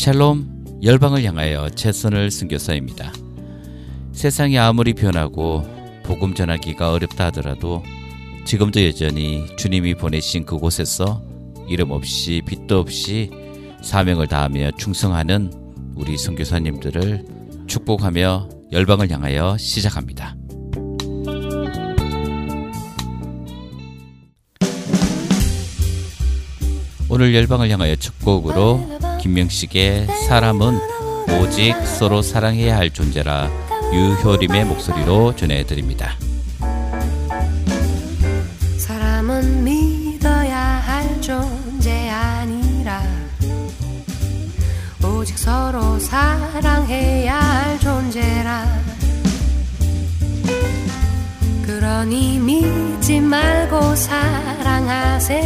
샬롬 열방을 향하여 최선을 순교사입니다. 세상이 아무리 변하고 복음 전하기가 어렵다 하더라도 지금도 여전히 주님이 보내신 그곳에서 이름 없이 빛도 없이 사명을 다하며 충성하는 우리 선교사님들을 축복하며 열방을 향하여 시작합니다. 오늘 열방을 향하여 첫 곡으로 김명식의 사람은 오직 서로 사랑해야 할 존재라 유효림의 목소리로 전해드립니다. 사람은 믿어야 할 존재 아니라 오직 서로 사랑해야 할 존재라 그러니 믿지 말고 사랑하세요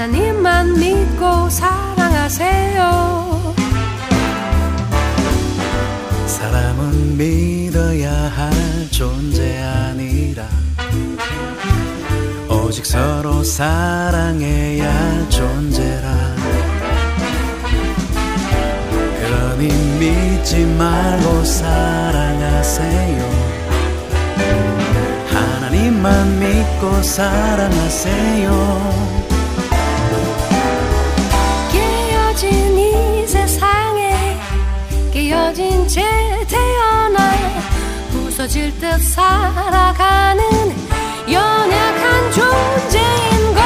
하나님만 믿고 사랑하세요. 사람은 믿어야 할 존재 아니라 오직 서로 사랑해야 할 존재라. 그러니 믿지 말고 사랑하세요. 하나님만 믿고 사랑하세요 깨어진 채 태어나 부서질 듯 살아가는 연약한 존재인 걸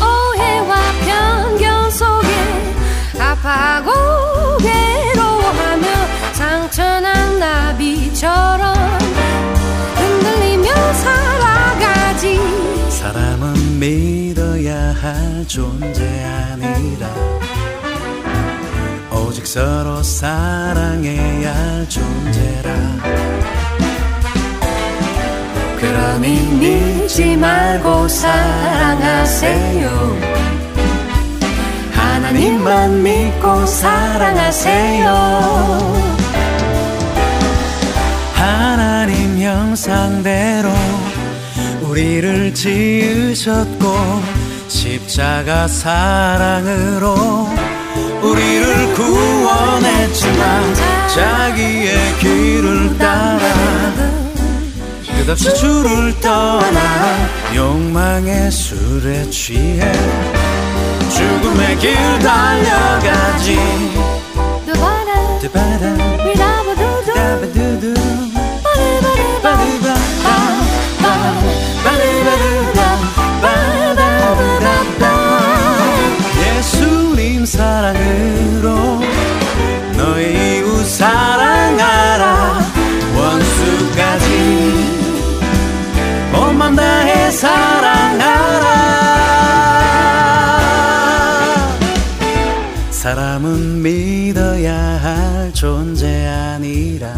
오해와 편견 속에 아파하고 괴로워하며 상처난 나비처럼 흔들리며 살아가지. 사람은 믿어야 할 존재 아니라 오직 서로 사랑해야 할 존재라. 그러니 믿지 말고 사랑하세요. 하나님만 믿고 사랑하세요. 하나님 형상대로 우리를 지으셨고 십자가 사랑으로 우리를 구원했지만 자기의 길을 따라 끝없이 주를 떠나 욕망의 술에 취해 죽음의 길 달려가지. 드바라 다바두 사랑으로 너의 이웃 사랑하라. 원수까지 몸만 다해 사랑하라. 사람은 믿어야 할 존재 아니라.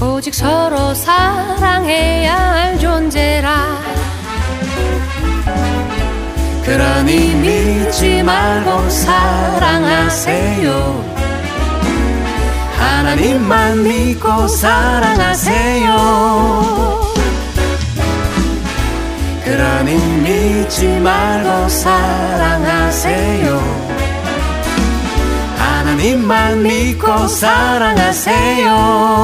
오직 서로 사랑해야 할 존재라 믿지 말고 사랑하세요. 하나님만 믿고 사랑하세요. 그러니 믿지 말고 사랑하세요. 하나님만 믿고 사랑하세요.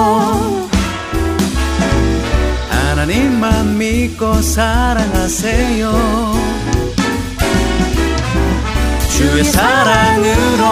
하나님만 믿고 사랑하세요 주의 사랑으로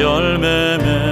열매맺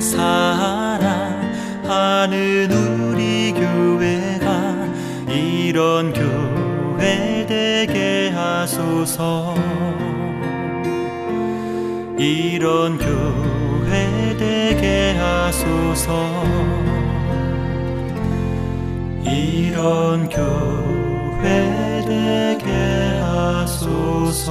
사랑하는 우리 교회가 이런 교회 되게 하소서. 이런 교회 되게 하소서. 이런 교회 되게 하소서.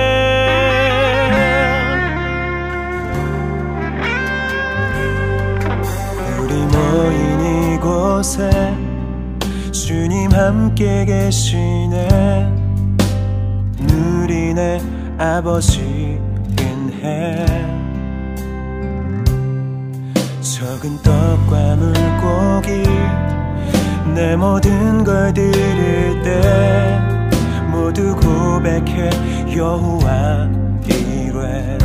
곳에 주님 함께 계시네. 누리네 아버지 은혜 적은 떡과 물고기 내 모든 걸 드릴 때 모두 고백해 여호와 이래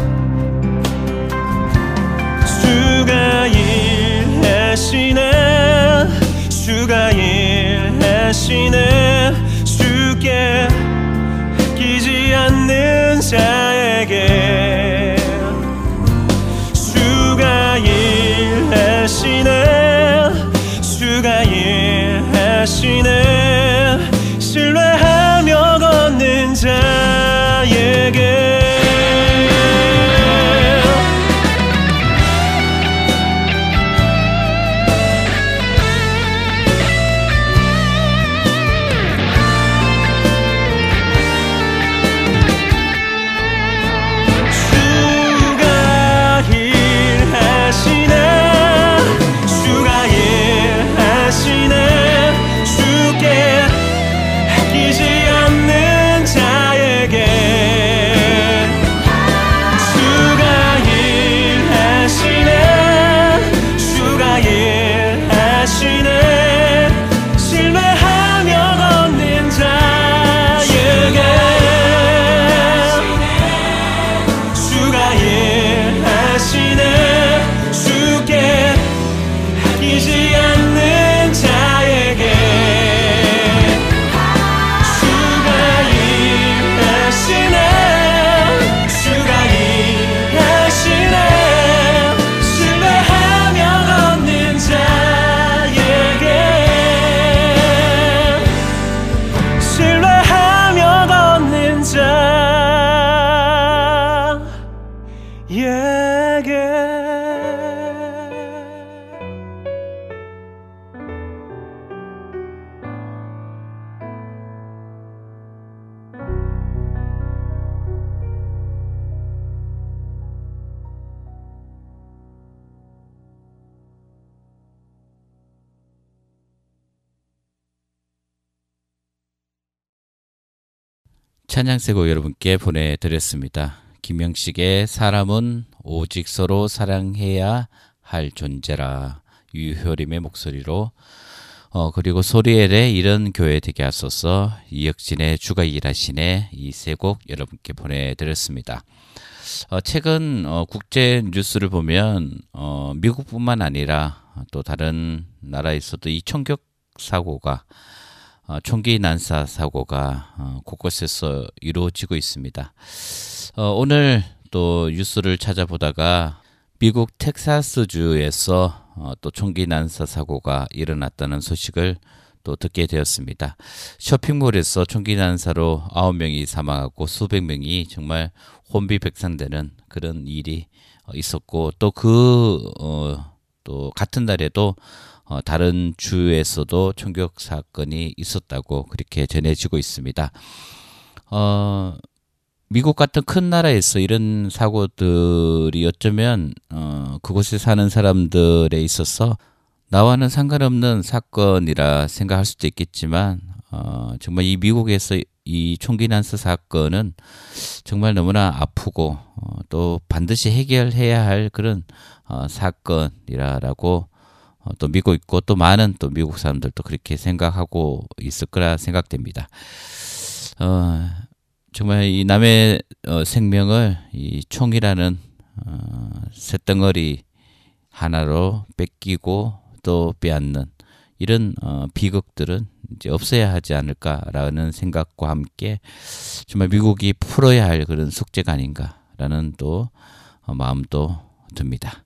주가 일하시네 주가 일하시네. 주께 끼지 않는 자에게 주가 일하시네. 주가 일하시네. 신뢰 찬양세고 여러분께 보내드렸습니다. 김영식의 사람은 오직 서로 사랑해야 할 존재라 유효림의 목소리로 어, 그리고 소리엘의 이런 교회 되게 하소서 이혁진의 주가 일하시네 이 세 곡 여러분께 보내드렸습니다. 어, 최근 어, 국제 뉴스를 보면 어, 미국뿐만 아니라 또 다른 나라에서도 이 총격 사고가 어, 총기 난사 사고가 어, 곳곳에서 이루어지고 있습니다. 어, 오늘 또 뉴스를 찾아보다가 미국 텍사스주에서 어, 또 총기 난사 사고가 일어났다는 소식을 또 듣게 되었습니다. 쇼핑몰에서 총기 난사로 9명이 사망하고 수백 명이 정말 혼비백산되는 그런 일이 어, 있었고 또그 어, 또 같은 날에도 어, 다른 주에서도 총격 사건이 있었다고 그렇게 전해지고 있습니다. 어, 미국 같은 큰 나라에서 이런 사고들이 어쩌면 어, 그곳에 사는 사람들에 있어서 나와는 상관없는 사건이라 생각할 수도 있겠지만 어, 정말 이 미국에서 이 총기 난사 사건은 정말 너무나 아프고 어, 또 반드시 해결해야 할 그런 어, 사건이라라고 어, 또 믿고 있고 또 많은 또 미국 사람들도 그렇게 생각하고 있을 거라 생각됩니다. 어, 정말 이 남의 어, 생명을 이 총이라는 어, 쇳덩어리 하나로 뺏기고 또 빼앗는 이런 어, 비극들은 이제 없어야 하지 않을까라는 생각과 함께 정말 미국이 풀어야 할 그런 숙제가 아닌가라는 또 어, 마음도 듭니다.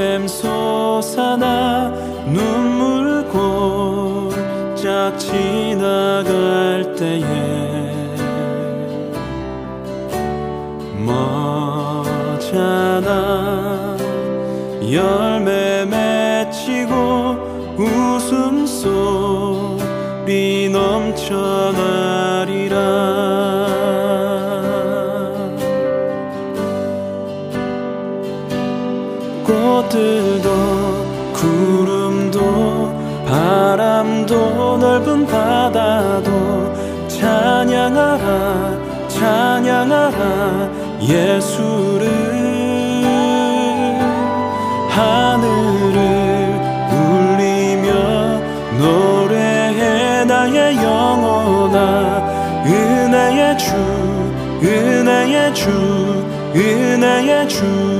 샘 솟아나 눈물 골짝 지나 예수를 하늘을 울리며 노래해 나의 영혼아. 은혜의 주 은혜의 주 은혜의 주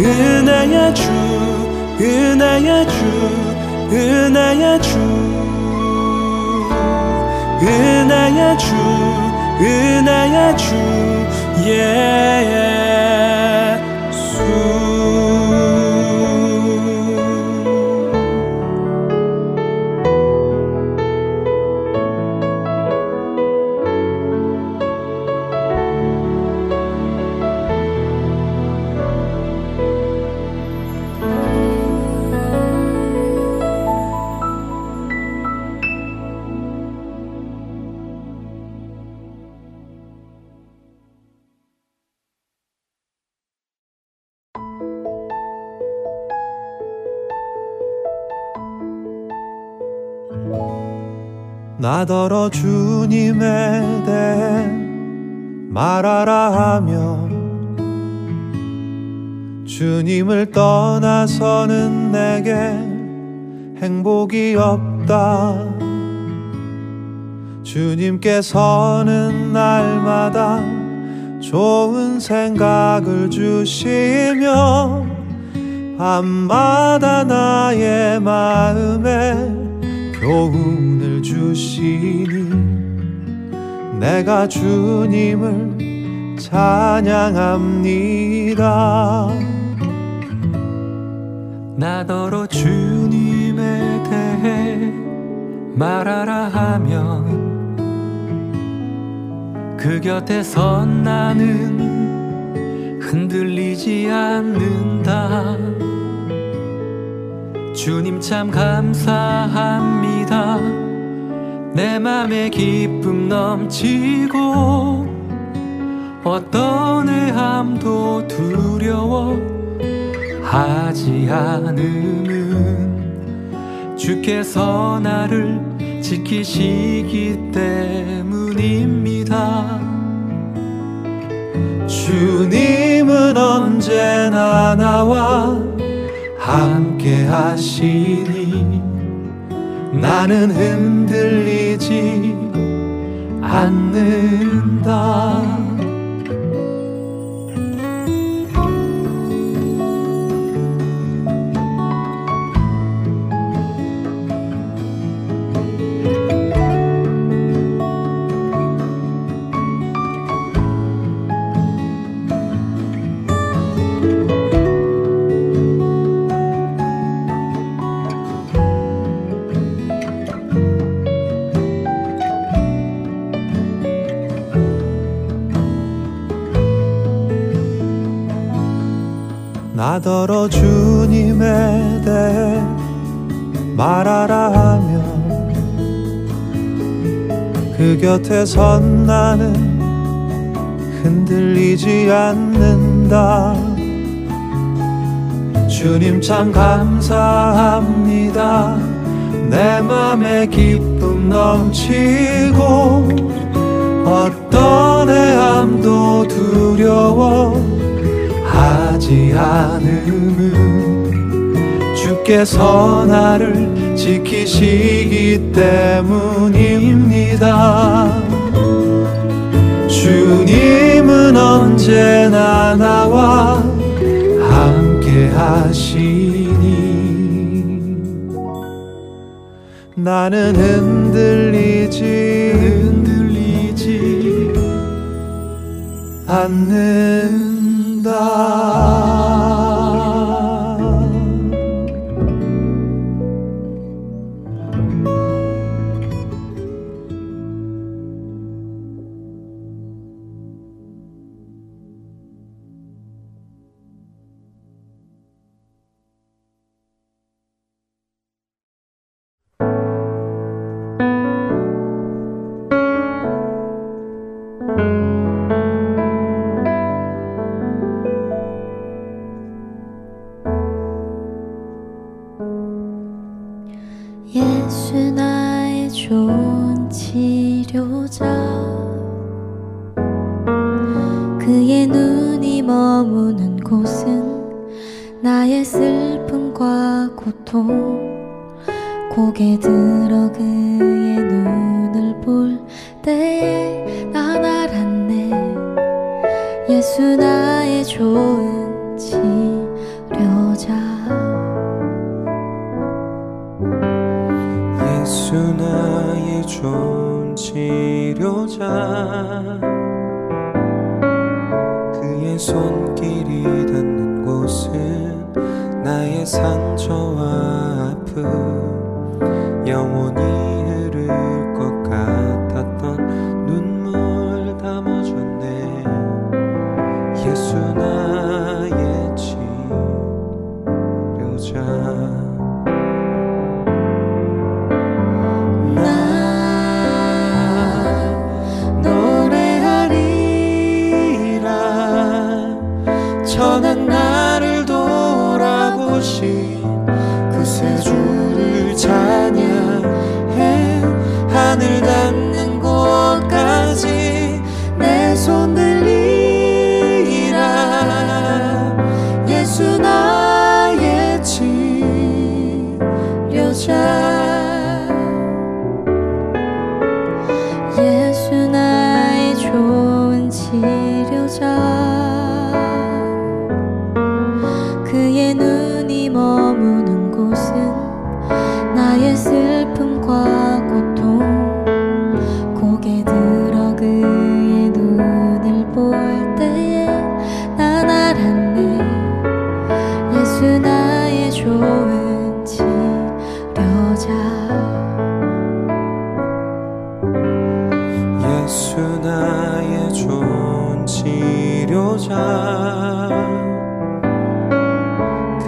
은혜의 주 은혜의 주 은혜의 주. 은혜의 주 은혜의 주. 예수 나더러 주님에 대해 말하라 하며 주님을 떠나서는 내게 행복이 없다. 주님께서는 날마다 좋은 생각을 주시며 밤마다 나의 마음에 교훈을 주시니 내가 주님을 찬양합니다. 나더러 주님에 대해 말하라 하면 그 곁에 선 나는 흔들리지 않는다. 주님 참 감사합니다. 내 맘에 기쁨 넘치고 어떤 의함도 두려워 하지 않음은 주께서 나를 지키시기 때문입니다. 주님은 언제나 나와 함께 하시니 나는 흔들리지 않는다. 곁에 선 나는 흔들리지 않는다. 주님 참 감사합니다. 내 맘에 기쁨 넘치고 어떤 애함도 두려워 하지 않음은 주께서 나를 지키시기 때문입니다. 주님은 언제나 나와 함께 하시니 나는 흔들리지 흔들리지 않는다. 예수 나의 좋은 치료자. 그의 손길이 닿는 곳은 나의 상처와 아픔. 영원히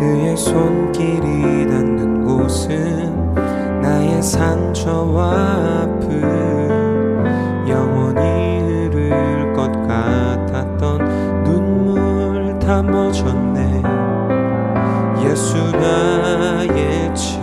그의 손길이 닿는 곳은 나의 상처와 아픔. 영원히 흐를 것 같았던 눈물 담아줬네. 예수 나의 치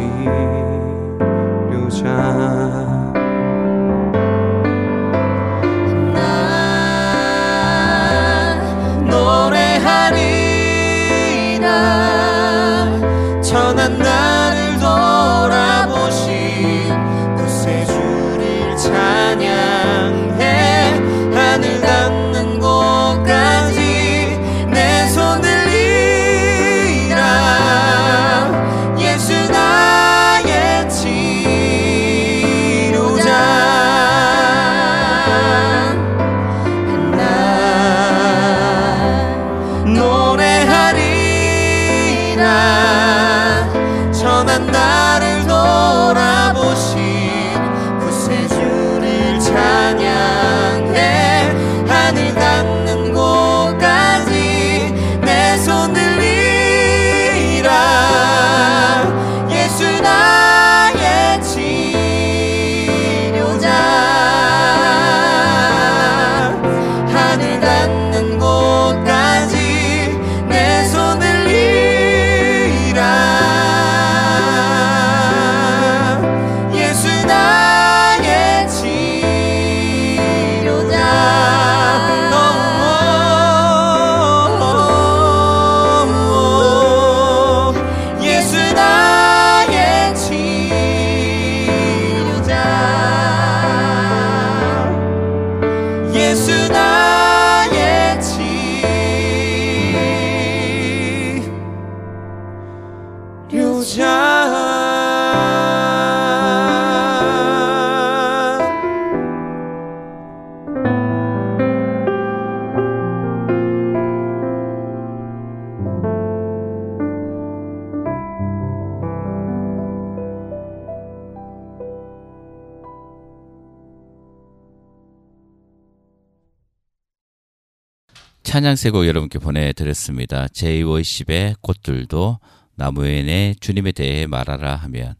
찬양 세곡 여러분께 보내드렸습니다. 제이워십의 꽃들도 나무에 내 주님에 대해 말하라 하면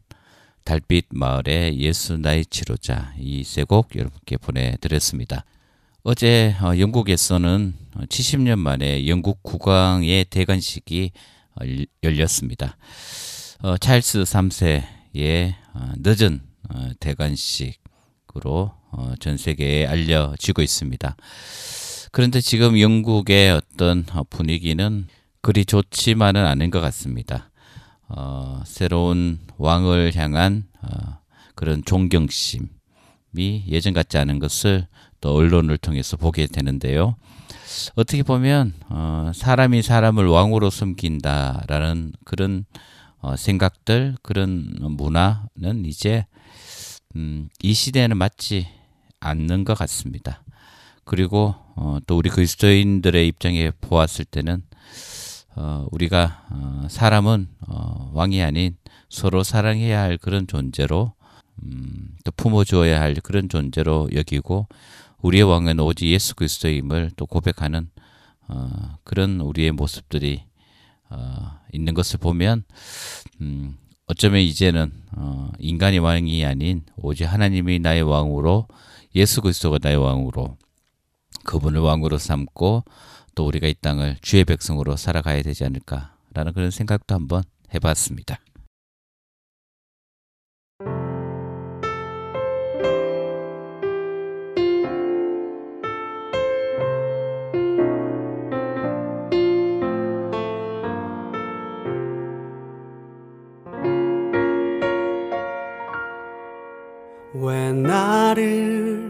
달빛 마을의 예수 나의 치료자 이 세곡 여러분께 보내드렸습니다. 어제 어, 영국에서는 70년 만에 영국 국왕의 대관식이 어, 열- 열렸습니다. 어, 찰스 3세의 어, 늦은 어, 대관식으로 어, 전 세계에 알려지고 있습니다. 그런데 지금 영국의 어떤 분위기는 그리 좋지만은 않은 것 같습니다. 어, 새로운 왕을 향한 어, 그런 존경심이 예전 같지 않은 것을 또 언론을 통해서 보게 되는데요. 어떻게 보면 어, 사람이 사람을 왕으로 섬긴다라는 그런 어, 생각들 그런 문화는 이제 음, 이 시대에는 맞지 않는 것 같습니다. 그리고 어, 또 우리 그리스도인들의 입장에 보았을 때는 어, 우리가 어, 사람은 어, 왕이 아닌 서로 사랑해야 할 그런 존재로 음, 또 품어주어야 할 그런 존재로 여기고 우리의 왕은 오직 예수 그리스도임을 또 고백하는 어, 그런 우리의 모습들이 어, 있는 것을 보면 음, 어쩌면 이제는 어, 인간이 왕이 아닌 오직 하나님이 나의 왕으로 예수 그리스도가 나의 왕으로 그분을 왕으로 삼고 또 우리가 이 땅을 주의 백성으로 살아가야 되지 않을까라는 그런 생각도 한번 해봤습니다. 왜 나를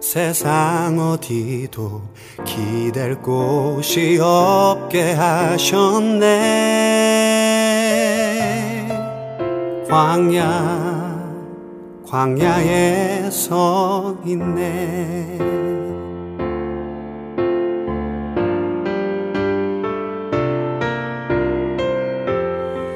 세상 어디도 기댈 곳이 없게 하셨네. 광야 광야에 서 있네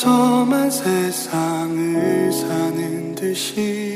서만 세상을 사는 듯이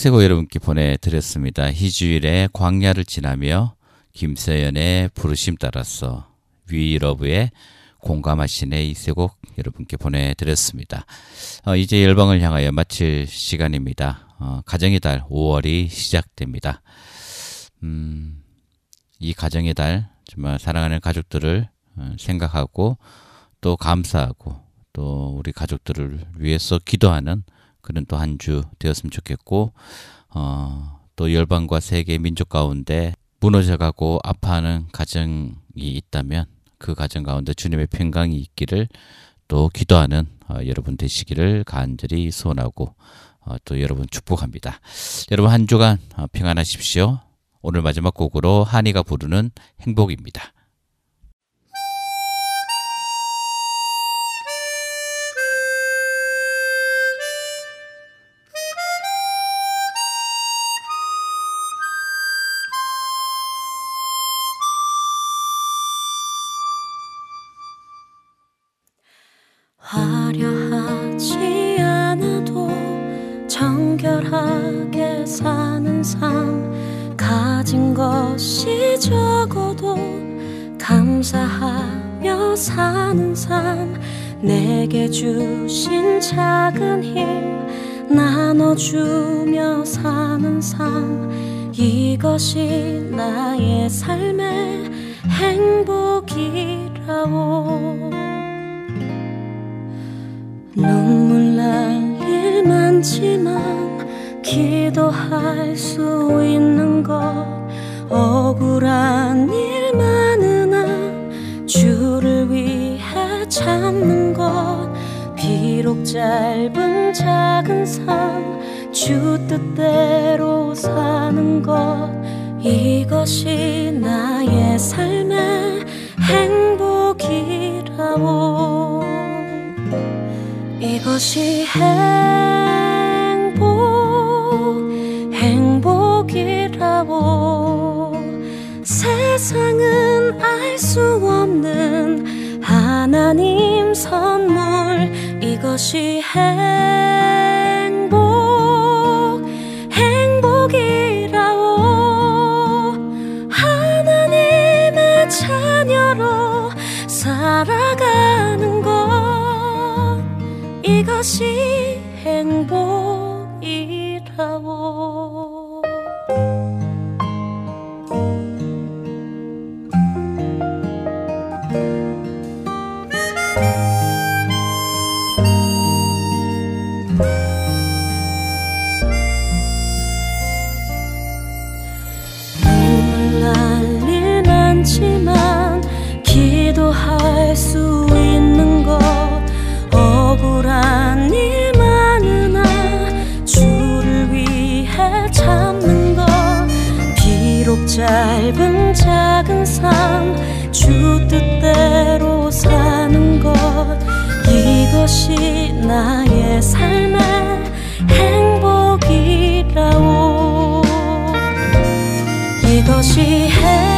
세고 여러분께 보내드렸습니다. 희주일의 광야를 지나며 김세연의 부르심 따라서 위러브의 공감하시네 이세곡 여러분께 보내드렸습니다. 어, 이제 열방을 향하여 마칠 시간입니다. 어, 가정의 달 5월이 시작됩니다. 음, 이 가정의 달 정말 사랑하는 가족들을 어, 생각하고 또 감사하고 또 우리 가족들을 위해서 기도하는 그런 또 한 주 되었으면 좋겠고 어, 또 열방과 세계 민족 가운데 무너져가고 아파하는 가정이 있다면 그 가정 가운데 주님의 평강이 있기를 또 기도하는 어, 여러분 되시기를 간절히 소원하고 어, 또 여러분 축복합니다. 여러분 한 주간 어, 평안하십시오. 오늘 마지막 곡으로 한이가 부르는 행복입니다. 감사하며 사는 삶 내게 주신 작은 힘 나눠주며 사는 삶 이것이 나의 삶의 행복이라오. 눈물 날 일 많지만 기도할 수 있는 뜻대로 사는 것 이것이 나의 삶의 행복이라오 이것이 행복, 행복이라고. 세상은 알 수 없는 하나님 선물 이것이 행복, 이 이것이 행